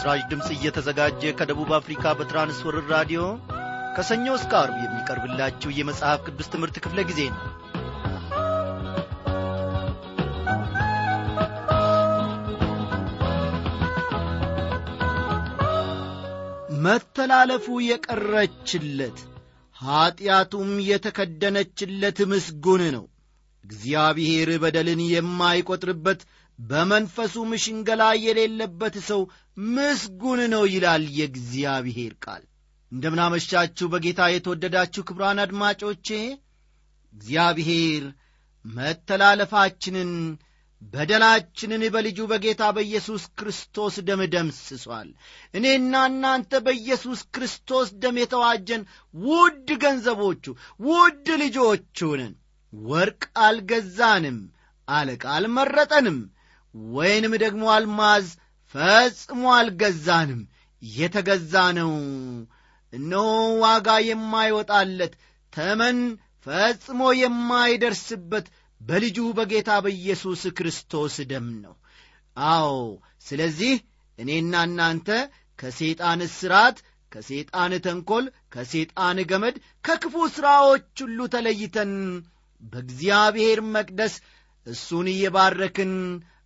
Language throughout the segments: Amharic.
ይህ ምስራች ድምፅ እየተዘጋጀ ከደቡብ አፍሪካ በትራንስወርር ራዲዮ ከሰኞ እስከ አርብ የሚቀርብላችሁ የመጽሐፍ ቅዱስ ትምህርት ክፍለ ጊዜ ነው። መተላለፉ የቀረችለት ኀጢአቱም የተከደነችለት ምስጉን ነው። እግዚአብሔር በደልን የማይቈጥርበት በመንፈሱም ሽንገላ የሌለበት ሰው ምስጉን ነው ይላል የእግዚአብሔር ቃል። እንደምናመሻችሁ በጌታ የተወደዳችሁ ክብራን አድማጮቼ እግዚአብሔር መተላለፋችንን በደላችንን በልጁ በጌታ በኢየሱስ ክርስቶስ ደም ደምስሷል። እኔና እናንተ በኢየሱስ ክርስቶስ ደም የተዋጀን ውድ ገንዘቦቹ ውድ ልጆቹንን ወርቅ አልገዛንም አለቃ አልመረጠንም ወይንም ደግሞ አልማዝ ፈጽሞ አልገዛንም። የተገዛ ነው። እነሆ ዋጋ የማይወጣለት ተመን ፈጽሞ የማይደርስበት በልጁ በጌታ በኢየሱስ ክርስቶስ ደም ነው። አዎ ስለዚህ እኔና እናንተ ከሴጣን እስራት ከሴጣን ተንኰል ከሴጣን ገመድ ከክፉ ሥራዎች ሁሉ ተለይተን በእግዚአብሔር መቅደስ እሱን እየባረክን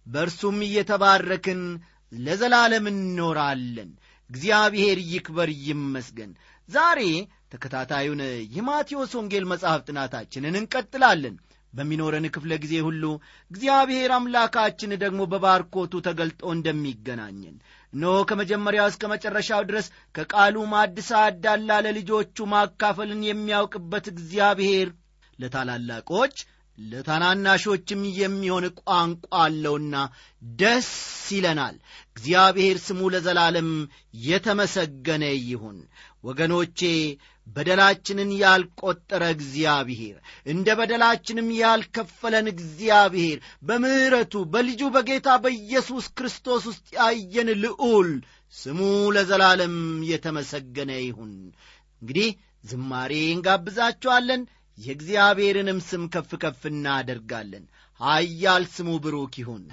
በእርሱም እየተባረክን ለዘላለም እንኖራለን። እግዚአብሔር ይክበር ይመስገን። ዛሬ ተከታታዩን የማቴዎስ ወንጌል መጽሐፍ ጥናታችንን እንቀጥላለን። በሚኖረን ክፍለ ጊዜ ሁሉ እግዚአብሔር አምላካችን ደግሞ በባርኮቱ ተገልጦ እንደሚገናኘን። ኖ ከመጀመሪያው እስከ መጨረሻው ድረስ ከቃሉ ማድ ሳዳላ ለልጆቹ ማካፈልን የሚያውቅበት እግዚአብሔር ለታላላቆች ለታናናሾችም የሚሆን ቋንቋ አለውና ደስ ይለናል። እግዚአብሔር ስሙ ለዘላለም የተመሰገነ ይሁን። ወገኖቼ በደላችንን ያልቈጠረ እግዚአብሔር እንደ በደላችንም ያልከፈለን እግዚአብሔር በምሕረቱ በልጁ በጌታ በኢየሱስ ክርስቶስ ውስጥ ያየን ልዑል ስሙ ለዘላለም የተመሰገነ ይሁን። እንግዲህ ዝማሬ እንጋብዛችኋለን የእግዚአብሔርንም ስም ከፍ ከፍ እናደርጋለን። ኀያል ስሙ ብሩክ ይሁን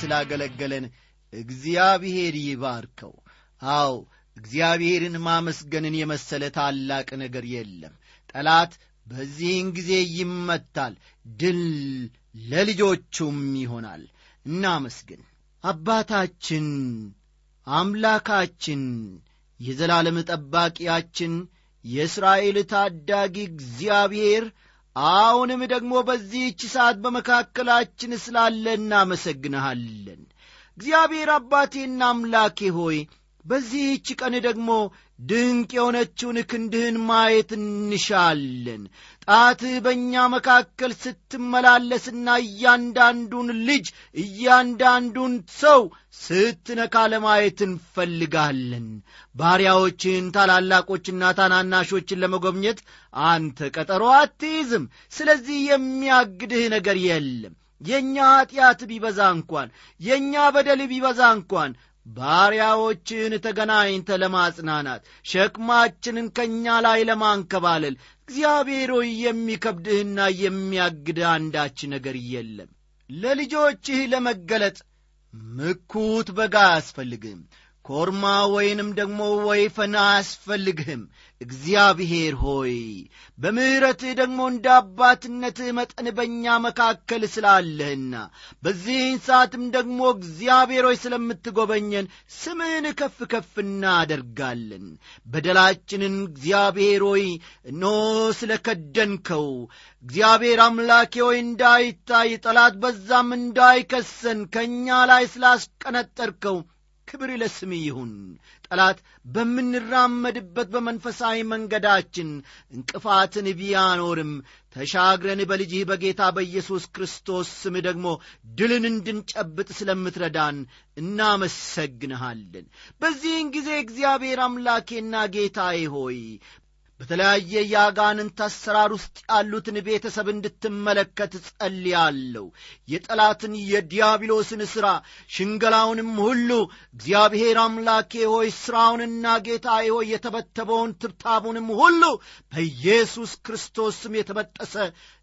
ስላገለገለን እግዚአብሔር ይባርከው። አው እግዚአብሔርን ማመስገንን የመሰለ ታላቅ ነገር የለም። ጠላት በዚህን ጊዜ ይመታል ድል ለልጆቹም ይሆናል። እናመስግን። አባታችን አምላካችን የዘላለም ጠባቂያችን የእስራኤል ታዳጊ እግዚአብሔር አሁንም ደግሞ በዚህች ሰዓት በመካከላችን ስላለ እናመሰግንሃለን። እግዚአብሔር አባቴና አምላኬ ሆይ በዚህች ቀን ደግሞ ድንቅ የሆነችውን ክንድህን ማየት እንሻለን ጣትህ በእኛ መካከል ስትመላለስና እያንዳንዱን ልጅ እያንዳንዱን ሰው ስትነካ ለማየት እንፈልጋለን። ባሪያዎችን ታላላቆችና ታናናሾችን ለመጎብኘት አንተ ቀጠሮ አትይዝም። ስለዚህ የሚያግድህ ነገር የለም። የእኛ ኀጢአት ቢበዛ እንኳን የእኛ በደል ቢበዛ እንኳን ባሪያዎችን ተገናኝተ ለማጽናናት ሸክማችንን ከእኛ ላይ ለማንከባለል እግዚአብሔር ሆይ የሚከብድህና የሚያግድህ አንዳች ነገር የለም። ለልጆችህ ለመገለጥ ምኩት በጋ አያስፈልግህም ኮርማ ወይንም ደግሞ ወይፈን አያስፈልግህም። እግዚአብሔር ሆይ በምሕረትህ ደግሞ እንደ አባትነትህ መጠን በእኛ መካከል ስላለህና በዚህን ሰዓትም ደግሞ እግዚአብሔር ሆይ ስለምትጐበኘን ስምህን ከፍ ከፍ እናደርጋለን። በደላችንን እግዚአብሔር ሆይ እነሆ ስለ ከደንከው እግዚአብሔር አምላኬ ሆይ እንዳይታይ ጠላት በዛም እንዳይከሰን ከእኛ ላይ ስላስቀነጠርከው ክብር ለስም ይሁን። ጠላት በምንራመድበት በመንፈሳዊ መንገዳችን እንቅፋትን ቢያኖርም ተሻግረን በልጅህ በጌታ በኢየሱስ ክርስቶስ ስም ደግሞ ድልን እንድንጨብጥ ስለምትረዳን እናመሰግንሃለን። በዚህን ጊዜ እግዚአብሔር አምላኬና ጌታዬ ሆይ በተለያየ የአጋንንት አሰራር ውስጥ ያሉትን ቤተሰብ እንድትመለከት ጸልያለሁ የጠላትን የዲያብሎስን ሥራ ሽንገላውንም ሁሉ እግዚአብሔር አምላኬ ሆይ ሥራውንና ጌታዬ ሆይ የተበተበውን ትብታቡንም ሁሉ በኢየሱስ ክርስቶስ ስም የተበጠሰ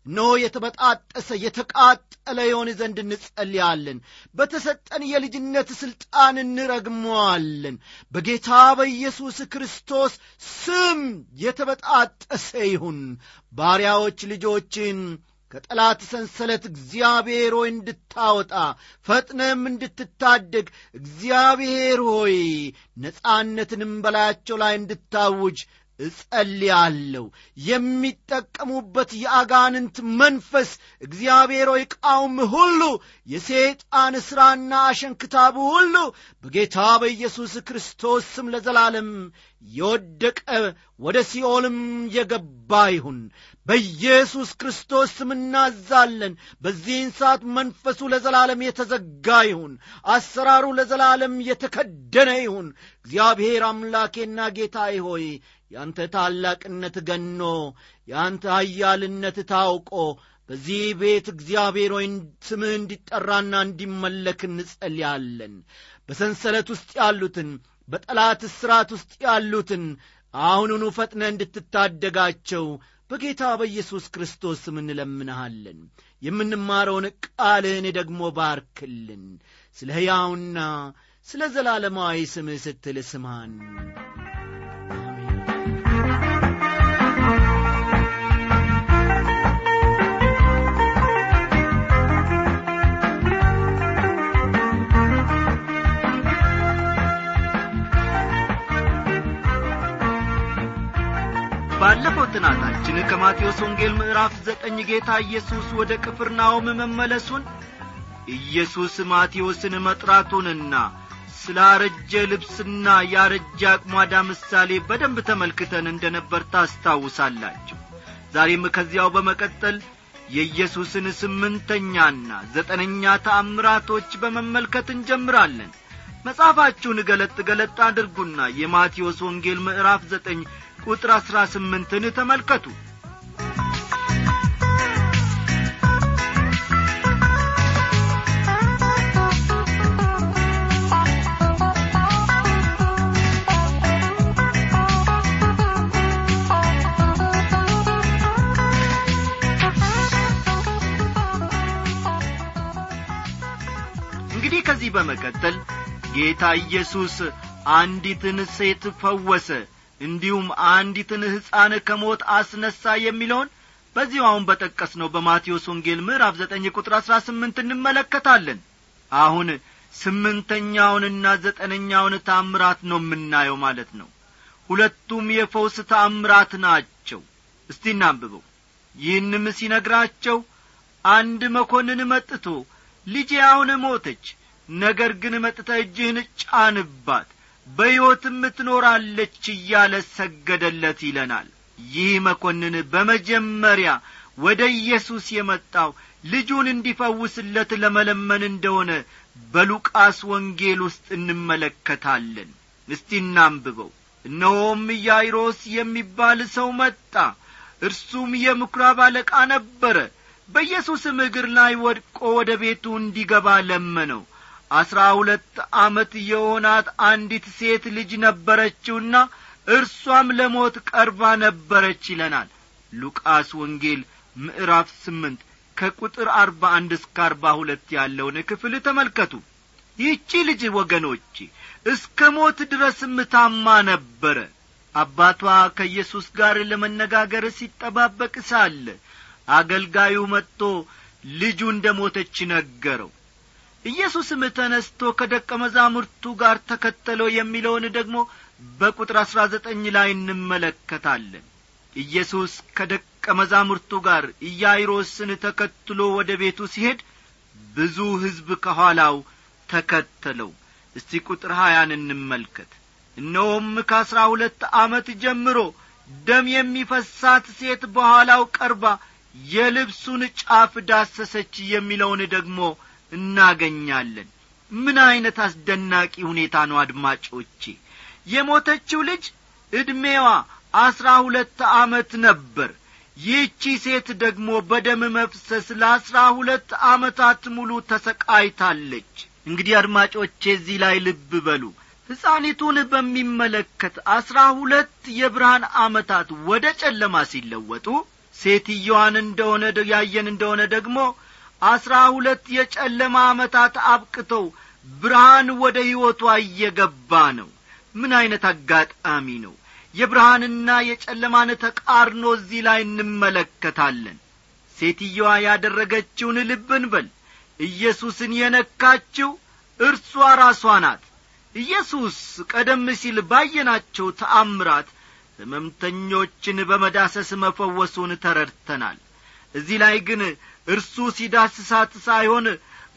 ኖ የተበጣጠሰ የተቃጠለ የሆን ዘንድ እንጸልያለን። በተሰጠን የልጅነት ሥልጣን እንረግመዋለን። በጌታ በኢየሱስ ክርስቶስ ስም የተበጣጠሰ ይሁን። ባሪያዎች ልጆችን ከጠላት ሰንሰለት እግዚአብሔር ሆይ እንድታወጣ ፈጥነም እንድትታደግ እግዚአብሔር ሆይ ነጻነትንም በላያቸው ላይ እንድታውጅ እጸልያለሁ። የሚጠቀሙበት የአጋንንት መንፈስ እግዚአብሔር ሆይ ቃውም ሁሉ የሰይጣን ሥራና አሸንክታቡ ሁሉ በጌታ በኢየሱስ ክርስቶስ ስም ለዘላለም የወደቀ ወደ ሲኦልም የገባ ይሁን። በኢየሱስ ክርስቶስ ስም እናዛለን። በዚህን ሰዓት መንፈሱ ለዘላለም የተዘጋ ይሁን። አሰራሩ ለዘላለም የተከደነ ይሁን። እግዚአብሔር አምላኬና ጌታዬ ሆይ ያንተ ታላቅነት ገኖ ያንተ ኃያልነት ታውቆ በዚህ ቤት እግዚአብሔር ሆይ ስምህ እንዲጠራና እንዲመለክ እንጸልያለን። በሰንሰለት ውስጥ ያሉትን በጠላት እስራት ውስጥ ያሉትን አሁኑኑ ፈጥነ እንድትታደጋቸው በጌታ በኢየሱስ ክርስቶስ ስም እንለምንሃለን። የምንማረውን ቃልህን ደግሞ ባርክልን። ስለ ሕያውና ስለ ዘላለማዊ ስምህ ስትል ስማን ጥናታችን ከማቴዎስ ወንጌል ምዕራፍ ዘጠኝ ጌታ ኢየሱስ ወደ ቅፍርናሆም መመለሱን ኢየሱስ ማቴዎስን መጥራቱንና ስላረጀ ልብስና ያረጀ አቅሟዳ ምሳሌ በደንብ ተመልክተን እንደ ነበር ታስታውሳላችሁ። ዛሬም ከዚያው በመቀጠል የኢየሱስን ስምንተኛና ዘጠነኛ ተአምራቶች በመመልከት እንጀምራለን። መጽሐፋችሁን ገለጥ ገለጥ አድርጉና የማቴዎስ ወንጌል ምዕራፍ ዘጠኝ ቁጥር አሥራ ስምንትን ተመልከቱ። እንግዲህ በመቀጠል ጌታ ኢየሱስ አንዲትን ሴት ፈወሰ እንዲሁም አንዲትን ሕፃን ከሞት አስነሣ የሚለውን በዚሁ አሁን በጠቀስ ነው በማቴዎስ ወንጌል ምዕራፍ ዘጠኝ ቁጥር አሥራ ስምንት እንመለከታለን። አሁን ስምንተኛውንና ዘጠነኛውን ታምራት ነው የምናየው ማለት ነው። ሁለቱም የፈውስ ታምራት ናቸው። እስቲ እናንብበው። ይህንም ሲነግራቸው አንድ መኰንን መጥቶ ልጄ አሁን ሞተች ነገር ግን መጥተ እጅህን ጫንባት በሕይወትም ትኖራለች እያለ ሰገደለት ይለናል። ይህ መኰንን በመጀመሪያ ወደ ኢየሱስ የመጣው ልጁን እንዲፈውስለት ለመለመን እንደሆነ በሉቃስ ወንጌል ውስጥ እንመለከታለን። እስቲ እናንብበው። እነሆም ኢያይሮስ የሚባል ሰው መጣ። እርሱም የምኵራብ አለቃ ነበረ። በኢየሱስም እግር ላይ ወድቆ ወደ ቤቱ እንዲገባ ለመነው አሥራ ሁለት ዓመት የሆናት አንዲት ሴት ልጅ ነበረችውና እርሷም ለሞት ቀርባ ነበረች ይለናል ሉቃስ ወንጌል ምዕራፍ ስምንት ከቁጥር አርባ አንድ እስከ አርባ ሁለት ያለውን ክፍል ተመልከቱ። ይህቺ ልጅ ወገኖቼ እስከ ሞት ድረስም ታማ ነበረ። አባቷ ከኢየሱስ ጋር ለመነጋገር ሲጠባበቅ ሳለ አገልጋዩ መጥቶ ልጁ እንደ ሞተች ነገረው ኢየሱስም ተነስቶ ከደቀ መዛሙርቱ ጋር ተከተለው የሚለውን ደግሞ በቁጥር አሥራ ዘጠኝ ላይ እንመለከታለን። ኢየሱስ ከደቀ መዛሙርቱ ጋር ኢያይሮስን ተከትሎ ወደ ቤቱ ሲሄድ ብዙ ሕዝብ ከኋላው ተከተለው። እስቲ ቁጥር ሀያን እንመልከት። እነሆም ከአሥራ ሁለት ዓመት ጀምሮ ደም የሚፈሳት ሴት በኋላው ቀርባ የልብሱን ጫፍ ዳሰሰች የሚለውን ደግሞ እናገኛለን። ምን ዐይነት አስደናቂ ሁኔታ ነው አድማጮቼ! የሞተችው ልጅ ዕድሜዋ አሥራ ሁለት ዓመት ነበር። ይህቺ ሴት ደግሞ በደም መፍሰስ ለአሥራ ሁለት ዓመታት ሙሉ ተሰቃይታለች። እንግዲህ አድማጮቼ እዚህ ላይ ልብ በሉ። ሕፃኒቱን በሚመለከት አሥራ ሁለት የብርሃን ዓመታት ወደ ጨለማ ሲለወጡ ሴትየዋን እንደሆነ ያየን እንደሆነ ደግሞ አሥራ ሁለት የጨለማ ዓመታት አብቅተው ብርሃን ወደ ሕይወቷ እየገባ ነው። ምን ዐይነት አጋጣሚ ነው? የብርሃንና የጨለማን ተቃርኖ እዚህ ላይ እንመለከታለን። ሴትየዋ ያደረገችውን ልብን በል። ኢየሱስን የነካችው እርሷ ራሷ ናት። ኢየሱስ ቀደም ሲል ባየናቸው ተአምራት ሕመምተኞችን በመዳሰስ መፈወሱን ተረድተናል። እዚህ ላይ ግን እርሱ ሲዳስሳት ሳይሆን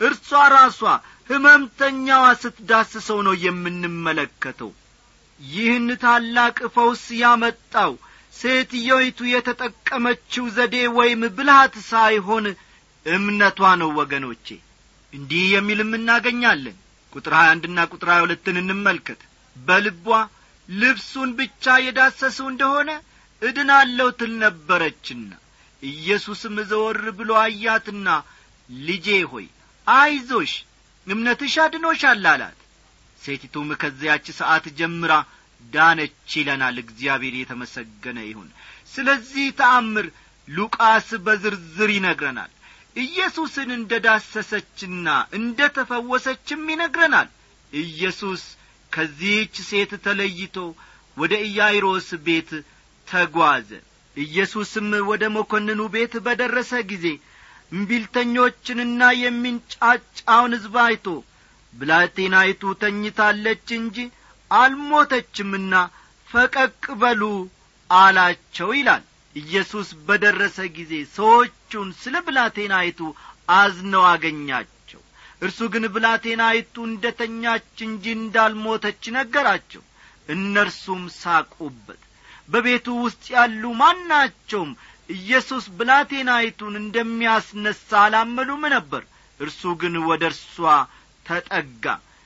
እርሷ ራሷ ሕመምተኛዋ ስትዳስሰው ነው የምንመለከተው። ይህን ታላቅ ፈውስ ያመጣው ሴትየይቱ የተጠቀመችው ዘዴ ወይም ብልሃት ሳይሆን እምነቷ ነው ወገኖቼ። እንዲህ የሚልም እናገኛለን። ቁጥር ሀያ አንድና ቁጥር ሀያ ሁለትን እንመልከት። በልቧ ልብሱን ብቻ የዳሰሱ እንደሆነ እድናለው ትል ነበረችና ኢየሱስም ዘወር ብሎ አያትና ልጄ ሆይ አይዞሽ እምነትሽ አድኖሻል አላት። ሴቲቱም ከዚያች ሰዓት ጀምራ ዳነች ይለናል እግዚአብሔር የተመሰገነ ይሁን። ስለዚህ ተአምር ሉቃስ በዝርዝር ይነግረናል። ኢየሱስን እንደ ዳሰሰችና እንደ ተፈወሰችም ይነግረናል። ኢየሱስ ከዚህች ሴት ተለይቶ ወደ ኢያይሮስ ቤት ተጓዘ ኢየሱስም ወደ መኰንኑ ቤት በደረሰ ጊዜ እምቢልተኞችንና የሚንጫጫውን ሕዝብ አይቶ ብላቴናይቱ ተኝታለች እንጂ አልሞተችምና ፈቀቅ በሉ አላቸው ይላል። ኢየሱስ በደረሰ ጊዜ ሰዎቹን ስለ ብላቴናይቱ አዝነው አገኛቸው። እርሱ ግን ብላቴናይቱ እንደ ተኛች እንጂ እንዳልሞተች ነገራቸው። እነርሱም ሳቁበት በቤቱ ውስጥ ያሉ ማናቸውም ኢየሱስ ብላቴናይቱን እንደሚያስነሣ አላመኑም ነበር። እርሱ ግን ወደ እርሷ ተጠጋ።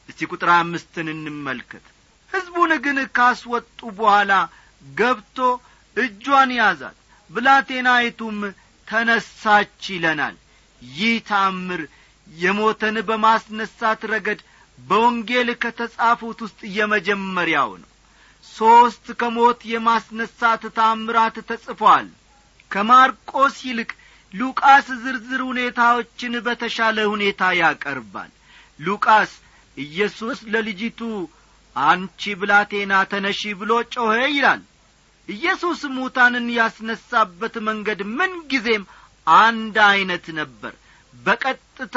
እስቲ ቁጥር አምስትን እንመልከት። ሕዝቡን ግን ካስወጡ በኋላ ገብቶ እጇን ያዛት። ብላቴናይቱም ተነሳች ይለናል። ይህ ታምር የሞተን በማስነሳት ረገድ በወንጌል ከተጻፉት ውስጥ የመጀመሪያው ነው ሦስት ከሞት የማስነሳት ታምራት ተጽፏል። ከማርቆስ ይልቅ ሉቃስ ዝርዝር ሁኔታዎችን በተሻለ ሁኔታ ያቀርባል። ሉቃስ ኢየሱስ ለልጅቱ አንቺ ብላቴና ተነሺ ብሎ ጮኸ ይላል። ኢየሱስ ሙታንን ያስነሳበት መንገድ ምንጊዜም አንድ ዐይነት ነበር። በቀጥታ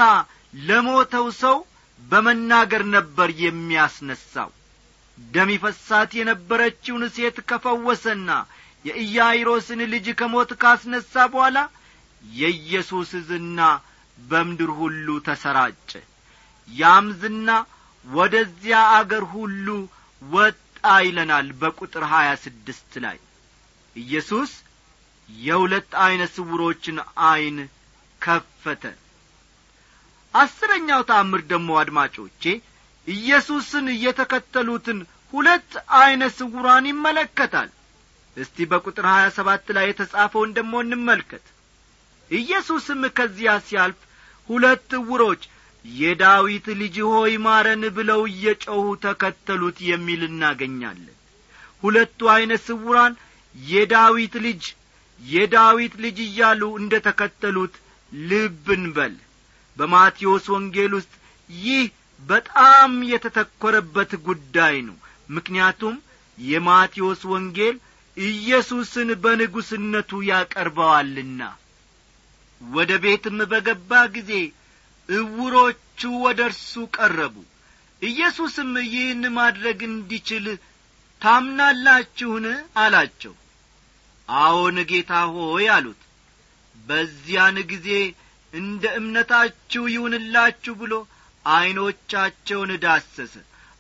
ለሞተው ሰው በመናገር ነበር የሚያስነሳው ደም ይፈሳት የነበረችውን ሴት ከፈወሰና የኢያይሮስን ልጅ ከሞት ካስነሣ በኋላ የኢየሱስ ዝና በምድር ሁሉ ተሰራጨ። ያም ዝና ወደዚያ አገር ሁሉ ወጣ ይለናል በቁጥር ሀያ ስድስት ላይ። ኢየሱስ የሁለት ዐይነ ስውሮችን ዐይን ከፈተ። አስረኛው ታምር ደግሞ አድማጮቼ ኢየሱስን የተከተሉትን ሁለት ዐይነ ስውራን ይመለከታል። እስቲ በቁጥር ሀያ ሰባት ላይ የተጻፈውን ደሞ እንመልከት። ኢየሱስም ከዚያ ሲያልፍ ሁለት ዕውሮች የዳዊት ልጅ ሆይ ማረን ብለው እየጮኹ ተከተሉት የሚል እናገኛለን። ሁለቱ ዐይነ ስውራን የዳዊት ልጅ የዳዊት ልጅ እያሉ እንደ ተከተሉት ልብ እንበል። በማቴዎስ ወንጌል ውስጥ ይህ በጣም የተተኰረበት ጉዳይ ነው። ምክንያቱም የማቴዎስ ወንጌል ኢየሱስን በንጉሥነቱ ያቀርበዋልና። ወደ ቤትም በገባ ጊዜ ዕውሮቹ ወደ እርሱ ቀረቡ። ኢየሱስም ይህን ማድረግ እንዲችል ታምናላችሁን? አላቸው። አዎን ጌታ ሆይ አሉት። በዚያን ጊዜ እንደ እምነታችሁ ይሁንላችሁ ብሎ ዐይኖቻቸውን ዳሰሰ።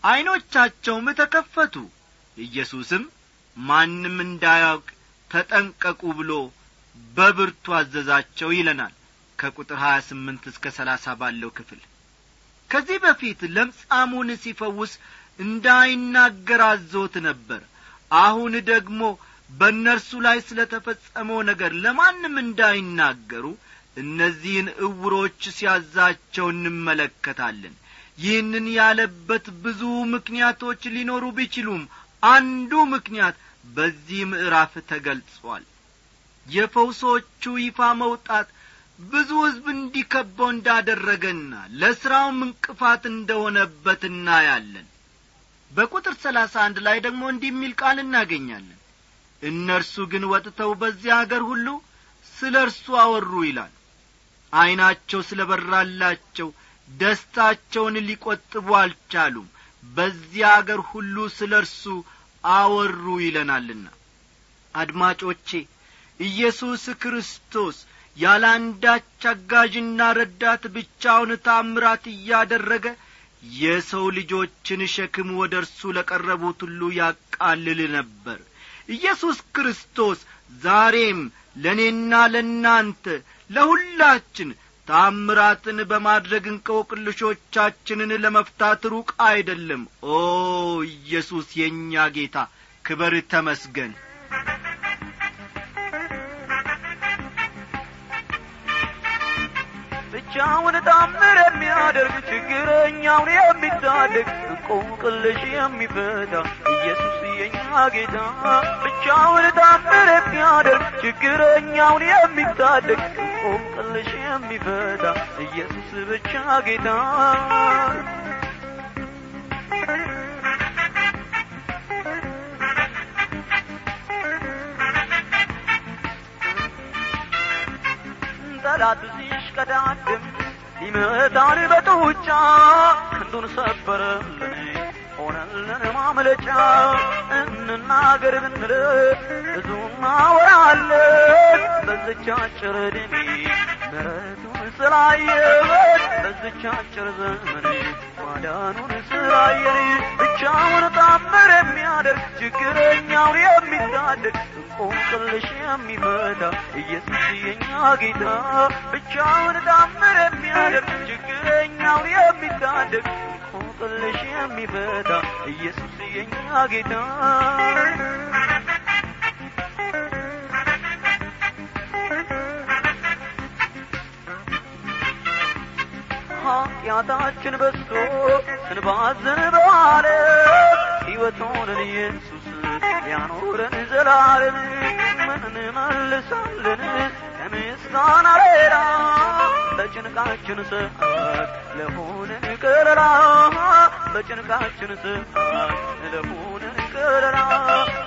ዐይኖቻቸውም ተከፈቱ። ኢየሱስም ማንም እንዳያውቅ ተጠንቀቁ ብሎ በብርቱ አዘዛቸው ይለናል ከቁጥር ሀያ ስምንት እስከ ሰላሳ ባለው ክፍል። ከዚህ በፊት ለምጻሙን ሲፈውስ እንዳይናገር አዞት ነበር። አሁን ደግሞ በእነርሱ ላይ ስለ ተፈጸመው ነገር ለማንም እንዳይናገሩ እነዚህን ዕውሮች ሲያዛቸው እንመለከታለን። ይህንን ያለበት ብዙ ምክንያቶች ሊኖሩ ቢችሉም አንዱ ምክንያት በዚህ ምዕራፍ ተገልጿል። የፈውሶቹ ይፋ መውጣት ብዙ ሕዝብ እንዲከበው እንዳደረገና ለሥራውም እንቅፋት እንደሆነበት እናያለን። በቁጥር ሰላሳ አንድ ላይ ደግሞ እንዲህ የሚል ቃል እናገኛለን። እነርሱ ግን ወጥተው በዚያ አገር ሁሉ ስለ እርሱ አወሩ ይላል ዐይናቸው ስለ በራላቸው ደስታቸውን ሊቈጥቡ አልቻሉም። በዚያ አገር ሁሉ ስለ እርሱ አወሩ ይለናልና። አድማጮቼ ኢየሱስ ክርስቶስ ያለ አንዳች አጋዥና ረዳት ብቻውን ታምራት እያደረገ የሰው ልጆችን ሸክም ወደ እርሱ ለቀረቡት ሁሉ ያቃልል ነበር። ኢየሱስ ክርስቶስ ዛሬም ለእኔና ለእናንተ ለሁላችን ታምራትን በማድረግ እንቆቅልሾቻችንን ለመፍታት ሩቅ አይደለም። ኦ ኢየሱስ የእኛ ጌታ ክበር ተመስገን። ብቻውን ታምር የሚያደርግ ችግረኛውን የሚታደግ እንቆቅልሽ የሚፈታ ኢየሱስ የኛ ጌታ ብቻውን ታምር የሚያደርግ ችግረኛውን የሚታደግ እንቆቅልሽ የሚፈታ ኢየሱስ ብቻ ጌታ። ጠላት ሲሽቀዳድም ሊመታን በጡጫ ክንዱን ሆነልን ማምለጫ እንናገር ብንል ብዙ እናወራለን በዝቻ አጭር ዕድሜ ምሕረቱን ስላየበት በዝቻ አጭር ዘመን ማዳኑን ስላየን ብቻውን ታምር የሚያደርግ ችግረኛውን የሚታደግ እንቆቅልሽ የሚፈታ ኢየሱስ የኛ ጌታ። ብቻውን ታምር የሚያደርግ ችግረኛውን የሚታደግ እንቆቅልሽ የሚፈታ ኢየሱስ የኛ ጌታ። ኃጢአታችን በዝቶ ስንባዝን በዓለም ሕይወቱንን ኢየሱስ ሊያኖረን ዘላለም ምን እንመልሳለን? ከምስጋና ሌላ በጭንቃችን ሰዓት ለሆነን ከለላ በጭንቃችን ሰዓት ለሆነን ከለላ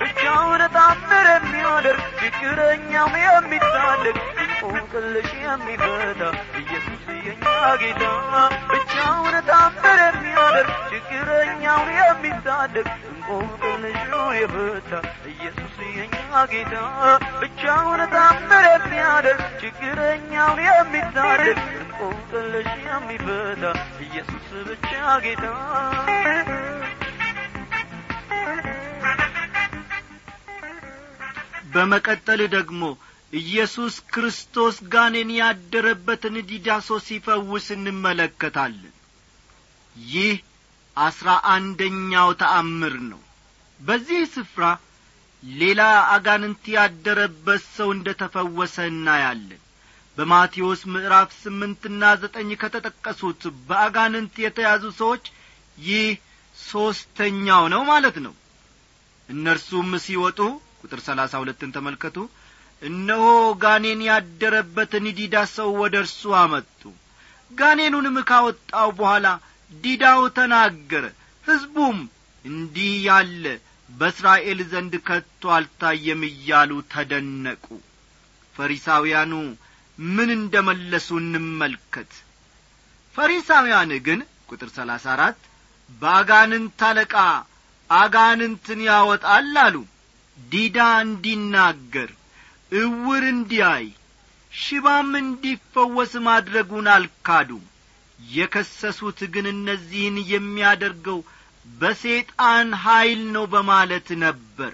ብቻውን ታምር የሚያደርግ ችግረኛም የሚታደግ እንቆቅልሽ የሚፈታ ኢየሱስ የኛ ጌታ። ብቻውን ታምር የሚያደርግ ችግረኛውን የሚታደግ እንቆቅልሹ የፈታ ኢየሱስ የኛ ጌታ ብቻውን ታምር የሚያደርግ ችግረኛውን የሚታደግ እንቆቅልሽ የሚፈታ ኢየሱስ ብቻ ጌታ። በመቀጠል ደግሞ ኢየሱስ ክርስቶስ ጋኔን ያደረበትን ዲዳ ሰው ሲፈውስ እንመለከታለን። ይህ አስራ አንደኛው ተአምር ነው። በዚህ ስፍራ ሌላ አጋንንት ያደረበት ሰው እንደ ተፈወሰ እናያለን። በማቴዎስ ምዕራፍ ስምንትና ዘጠኝ ከተጠቀሱት በአጋንንት የተያዙ ሰዎች ይህ ሦስተኛው ነው ማለት ነው። እነርሱም ሲወጡ ቁጥር ሰላሳ ሁለትን ተመልከቱ። እነሆ ጋኔን ያደረበትን ዲዳ ሰው ወደ እርሱ አመጡ። ጋኔኑንም ካወጣው በኋላ ዲዳው ተናገረ። ሕዝቡም እንዲህ ያለ በእስራኤል ዘንድ ከቶ አልታየም እያሉ ተደነቁ። ፈሪሳውያኑ ምን እንደ መለሱ እንመልከት። ፈሪሳውያን ግን ቁጥር ሰላሳ አራት በአጋንንት አለቃ አጋንንትን ያወጣል አሉ። ዲዳ እንዲናገር እውር እንዲያይ ሽባም እንዲፈወስ ማድረጉን አልካዱም የከሰሱት ግን እነዚህን የሚያደርገው በሴጣን ኀይል ነው በማለት ነበር።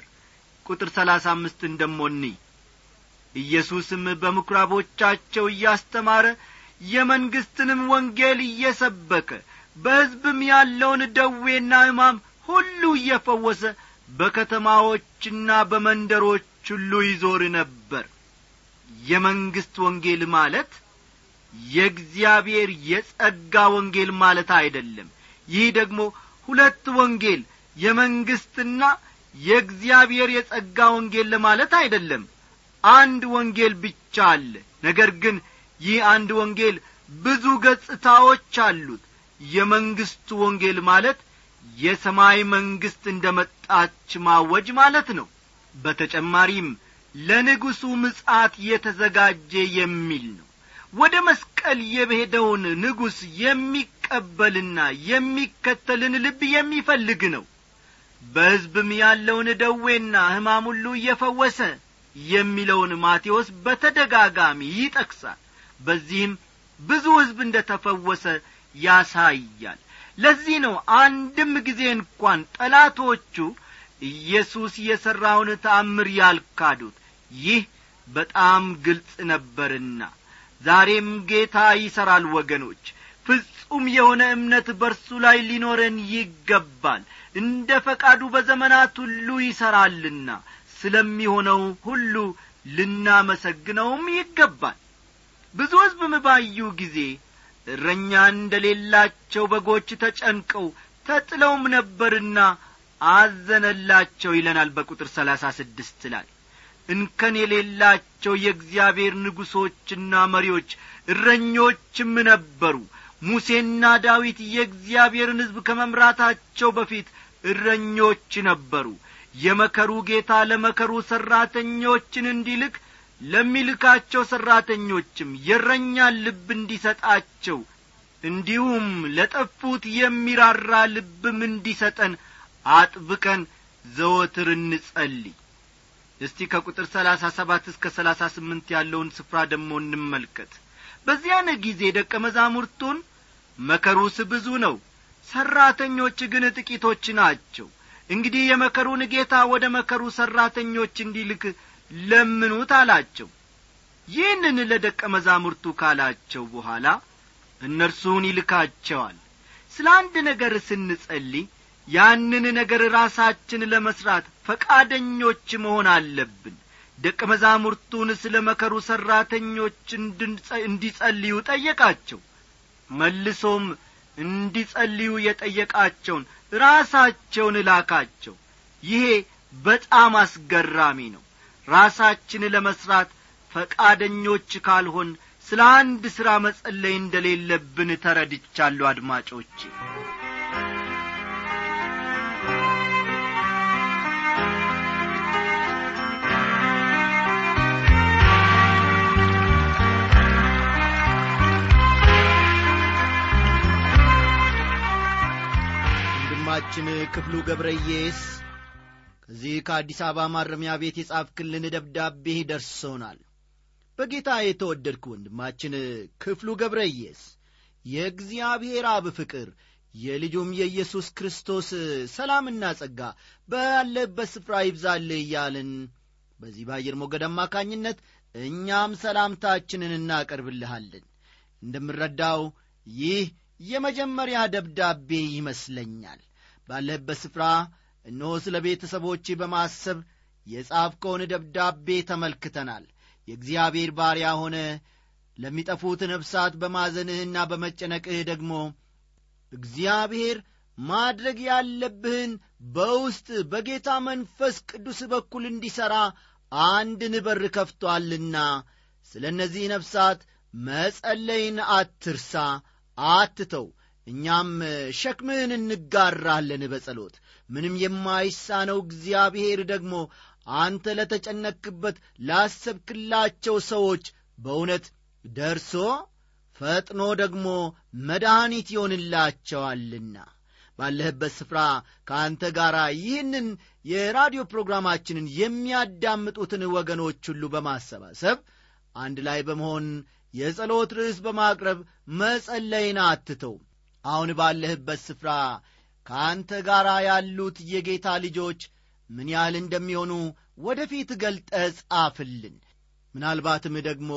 ቁጥር ሰላሳ አምስት እንደሞኒ ኢየሱስም በምኵራቦቻቸው እያስተማረ የመንግሥትንም ወንጌል እየሰበከ በሕዝብም ያለውን ደዌና ሕማም ሁሉ እየፈወሰ በከተማዎችና በመንደሮች ሁሉ ይዞር ነበር። የመንግሥት ወንጌል ማለት የእግዚአብሔር የጸጋ ወንጌል ማለት አይደለም። ይህ ደግሞ ሁለት ወንጌል የመንግሥትና የእግዚአብሔር የጸጋ ወንጌል ለማለት አይደለም። አንድ ወንጌል ብቻ አለ። ነገር ግን ይህ አንድ ወንጌል ብዙ ገጽታዎች አሉት። የመንግሥቱ ወንጌል ማለት የሰማይ መንግሥት እንደ መጣች ማወጅ ማለት ነው። በተጨማሪም ለንጉሡ ምጻት የተዘጋጀ የሚል ነው ወደ መስቀል የሄደውን ንጉሥ የሚቀበልና የሚከተልን ልብ የሚፈልግ ነው። በሕዝብም ያለውን ደዌና ሕማም ሁሉ እየፈወሰ የሚለውን ማቴዎስ በተደጋጋሚ ይጠቅሳል። በዚህም ብዙ ሕዝብ እንደ ተፈወሰ ያሳያል። ለዚህ ነው አንድም ጊዜ እንኳን ጠላቶቹ ኢየሱስ የሠራውን ተአምር ያልካዱት። ይህ በጣም ግልጽ ነበርና ዛሬም ጌታ ይሠራል ወገኖች። ፍጹም የሆነ እምነት በርሱ ላይ ሊኖረን ይገባል። እንደ ፈቃዱ በዘመናት ሁሉ ይሠራልና ስለሚሆነው ሁሉ ልናመሰግነውም ይገባል። ብዙ ሕዝብም ባዩ ጊዜ እረኛ እንደሌላቸው በጎች ተጨንቀው ተጥለውም ነበርና አዘነላቸው ይለናል በቁጥር ሰላሳ ስድስት ላይ እንከን የሌላቸው የእግዚአብሔር ንጉሶችና መሪዎች እረኞችም ነበሩ። ሙሴና ዳዊት የእግዚአብሔርን ሕዝብ ከመምራታቸው በፊት እረኞች ነበሩ። የመከሩ ጌታ ለመከሩ ሠራተኞችን እንዲልክ ለሚልካቸው ሠራተኞችም የእረኛን ልብ እንዲሰጣቸው እንዲሁም ለጠፉት የሚራራ ልብም እንዲሰጠን አጥብቀን ዘወትር እንጸልይ እስቲ ከቁጥር ሰላሳ ሰባት እስከ ሰላሳ ስምንት ያለውን ስፍራ ደግሞ እንመልከት። በዚያን ጊዜ ደቀ መዛሙርቱን መከሩስ ብዙ ነው ሠራተኞች ግን ጥቂቶች ናቸው። እንግዲህ የመከሩን ጌታ ወደ መከሩ ሠራተኞች እንዲልክ ለምኑት አላቸው። ይህንን ለደቀ መዛሙርቱ ካላቸው በኋላ እነርሱን ይልካቸዋል። ስለ አንድ ነገር ስንጸልይ ያንን ነገር ራሳችን ለመሥራት ፈቃደኞች መሆን አለብን። ደቀ መዛሙርቱን ስለ መከሩ ሠራተኞች እንዲጸልዩ ጠየቃቸው። መልሶም እንዲጸልዩ የጠየቃቸውን ራሳቸውን ላካቸው። ይሄ በጣም አስገራሚ ነው። ራሳችን ለመሥራት ፈቃደኞች ካልሆን ስለ አንድ ሥራ መጸለይ እንደሌለብን ተረድቻለሁ አድማጮቼ ወንድማችን ክፍሉ ገብረየስ ከዚህ ከአዲስ አበባ ማረሚያ ቤት የጻፍክልን ደብዳቤ ደርሶናል። በጌታ የተወደድክ ወንድማችን ክፍሉ ገብረየስ የእግዚአብሔር አብ ፍቅር የልጁም የኢየሱስ ክርስቶስ ሰላምና ጸጋ ባለበት ስፍራ ይብዛልህ እያልን በዚህ በአየር ሞገድ አማካኝነት እኛም ሰላምታችንን እናቀርብልሃለን። እንደምረዳው ይህ የመጀመሪያ ደብዳቤ ይመስለኛል ባለህበት ስፍራ እነሆ ስለ ቤተሰቦች በማሰብ የጻፍከውን ደብዳቤ ተመልክተናል። የእግዚአብሔር ባሪያ ሆነ። ለሚጠፉት ነፍሳት በማዘንህና በመጨነቅህ ደግሞ እግዚአብሔር ማድረግ ያለብህን በውስጥ በጌታ መንፈስ ቅዱስ በኩል እንዲሠራ አንድን በር ከፍቶአልና ስለ እነዚህ ነፍሳት መጸለይን አትርሳ አትተው እኛም ሸክምህን እንጋራለን በጸሎት። ምንም የማይሳነው እግዚአብሔር ደግሞ አንተ ለተጨነክበት ላሰብክላቸው ሰዎች በእውነት ደርሶ ፈጥኖ ደግሞ መድኃኒት ይሆንላቸዋልና። ባለህበት ስፍራ ከአንተ ጋር ይህንን የራዲዮ ፕሮግራማችንን የሚያዳምጡትን ወገኖች ሁሉ በማሰባሰብ አንድ ላይ በመሆን የጸሎት ርዕስ በማቅረብ መጸለይን አትተው አሁን ባለህበት ስፍራ ከአንተ ጋር ያሉት የጌታ ልጆች ምን ያህል እንደሚሆኑ ወደፊት ገልጠ ጻፍልን። ምናልባትም ደግሞ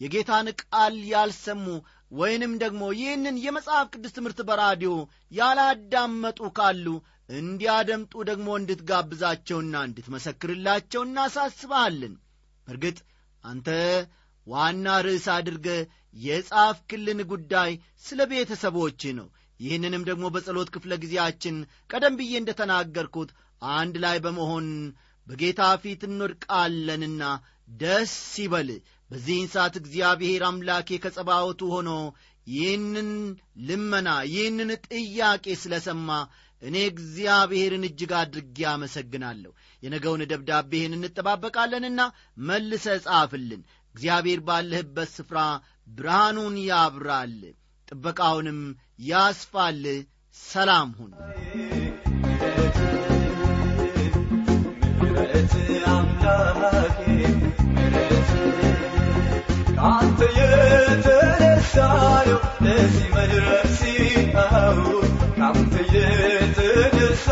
የጌታን ቃል ያልሰሙ ወይንም ደግሞ ይህንን የመጽሐፍ ቅዱስ ትምህርት በራዲዮ ያላዳመጡ ካሉ እንዲያደምጡ ደግሞ እንድትጋብዛቸውና እንድትመሰክርላቸው እናሳስባለን እርግጥ አንተ ዋና ርዕስ አድርገ የጻፍክልን ጉዳይ ስለ ቤተሰቦች ነው። ይህንንም ደግሞ በጸሎት ክፍለ ጊዜያችን ቀደም ብዬ እንደ ተናገርኩት አንድ ላይ በመሆን በጌታ ፊት እንወድቃለንና ደስ ይበል። በዚህን ሰዓት እግዚአብሔር አምላኬ ከጸባወቱ ሆኖ ይህንን ልመና ይህንን ጥያቄ ስለ ሰማ እኔ እግዚአብሔርን እጅግ አድርጌ አመሰግናለሁ። የነገውን ደብዳቤህን እንጠባበቃለንና መልሰ ጻፍልን እግዚአብሔር ባለህበት ስፍራ ብርሃኑን ያብራል ጥበቃውንም ያስፋል። ሰላም ሁን ከአንተ የተነሳ ለዚህ መድረሴ አዎ ከአንተ የተነሳ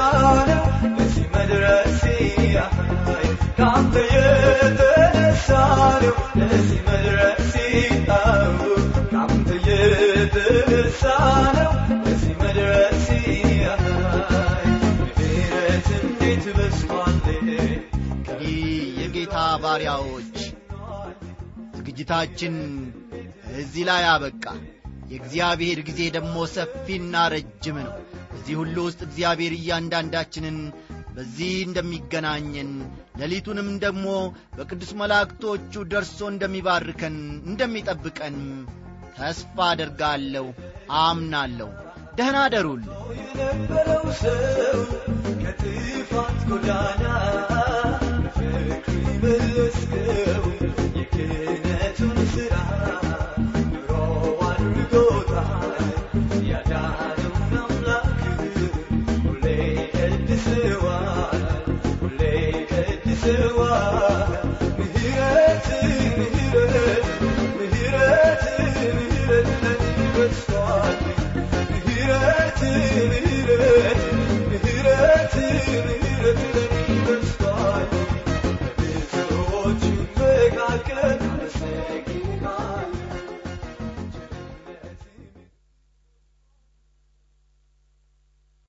ለዚህ መድረሴ አይ ከአንተ የተነሳ እንግዲህ የጌታ ባሪያዎች ዝግጅታችን እዚህ ላይ አበቃ። የእግዚአብሔር ጊዜ ደግሞ ሰፊና ረጅም ነው። በዚህ ሁሉ ውስጥ እግዚአብሔር እያንዳንዳችንን በዚህ እንደሚገናኘን ሌሊቱንም ደግሞ በቅዱስ መላእክቶቹ ደርሶ እንደሚባርከን እንደሚጠብቀን ተስፋ አደርጋለሁ አምናለሁ። ደህና አደሩል የነበረው ሰው ከጥፋት ጎዳና በፍቅር መለስከው የክህነቱን